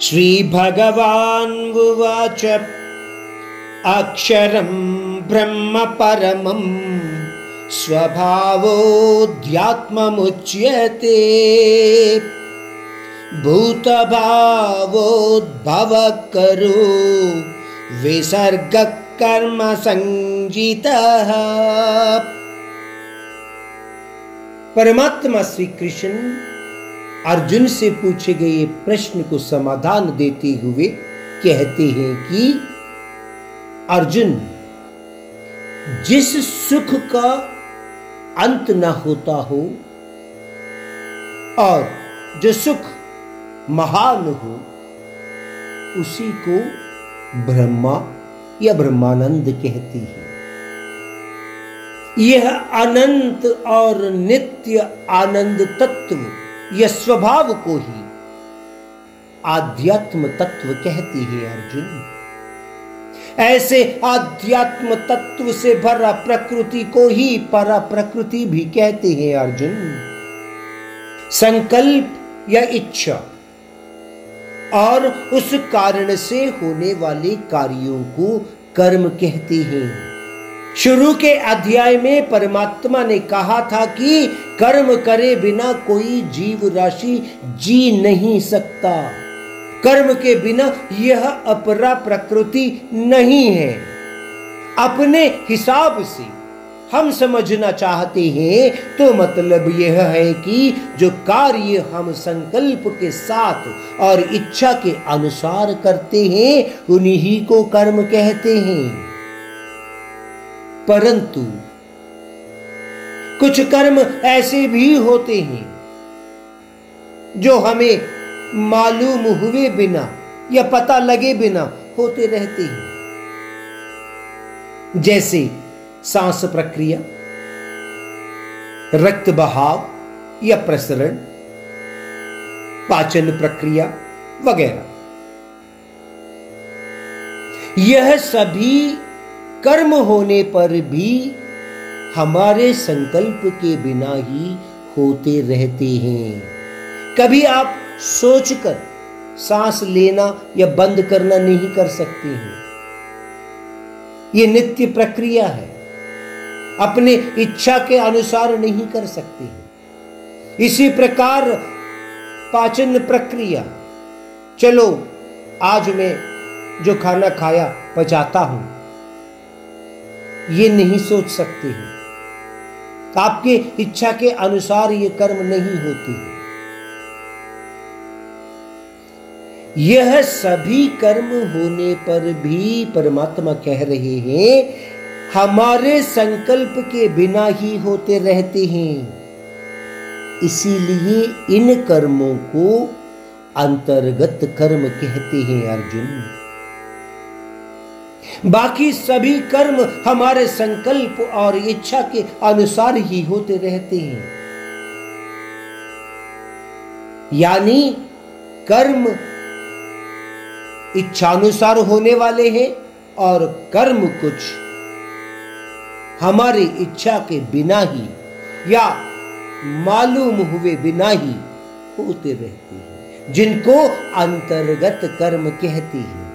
श्रीभगवान्वुवाच अक्षरं ब्रह्म परमं स्वभावोऽध्यात्ममुच्यते। भूतभावोद्भवकरो विसर्गकर्म संजितः परमात्मा श्री कृष्ण अर्जुन से पूछे गए प्रश्न को समाधान देते हुए कहते हैं कि, अर्जुन, जिस सुख का अंत न होता हो और जो सुख महान हो, उसी को ब्रह्मा या ब्रह्मानंद कहती है। यह अनंत और नित्य आनंद तत्व यह स्वभाव को ही आध्यात्म तत्व कहती है अर्जुन। ऐसे आध्यात्म तत्व से भरा प्रकृति को ही परा प्रकृति भी कहते हैं अर्जुन। संकल्प या इच्छा और उस कारण से होने वाले कार्यों को कर्म कहते हैं। शुरू के अध्याय में परमात्मा ने कहा था कि कर्म करे बिना कोई जीव राशि जी नहीं सकता। कर्म के बिना यह अपरा प्रकृति नहीं है। अपने हिसाब से हम समझना चाहते हैं तो मतलब यह है कि जो कार्य हम संकल्प के साथ और इच्छा के अनुसार करते हैं, उन्हीं को कर्म कहते हैं। परंतु कुछ कर्म ऐसे भी होते हैं जो हमें मालूम हुए बिना या पता लगे बिना होते रहते हैं। जैसे सांस प्रक्रिया, रक्त बहाव या प्रसरण, पाचन प्रक्रिया वगैरह। यह सभी कर्म होने पर भी हमारे संकल्प के बिना ही होते रहते हैं। कभी आप सोचकर सांस लेना या बंद करना नहीं कर सकते हैं। ये नित्य प्रक्रिया है। अपने इच्छा के अनुसार नहीं कर सकते हैं। इसी प्रकार पाचन प्रक्रिया। चलो, आज मैं जो खाना खाया, पचाता हूँ। ये नहीं सोच सकते हैं। आपके इच्छा के अनुसार ये कर्म नहीं होती यह सभी कर्म होने पर भी परमात्मा कह रहे हैं, हमारे संकल्प के बिना ही होते रहते हैं। इसीलिए इन कर्मों को अंतर्गत कर्म कहते हैं अर्जुन। बाकी सभी कर्म हमारे संकल्प और इच्छा के अनुसार ही होते रहते हैं। यानी कर्म इच्छानुसार होने वाले हैं और कर्म कुछ हमारी इच्छा के बिना ही या मालूम हुए बिना ही होते रहते हैं, जिनको अंतर्गत कर्म कहते हैं।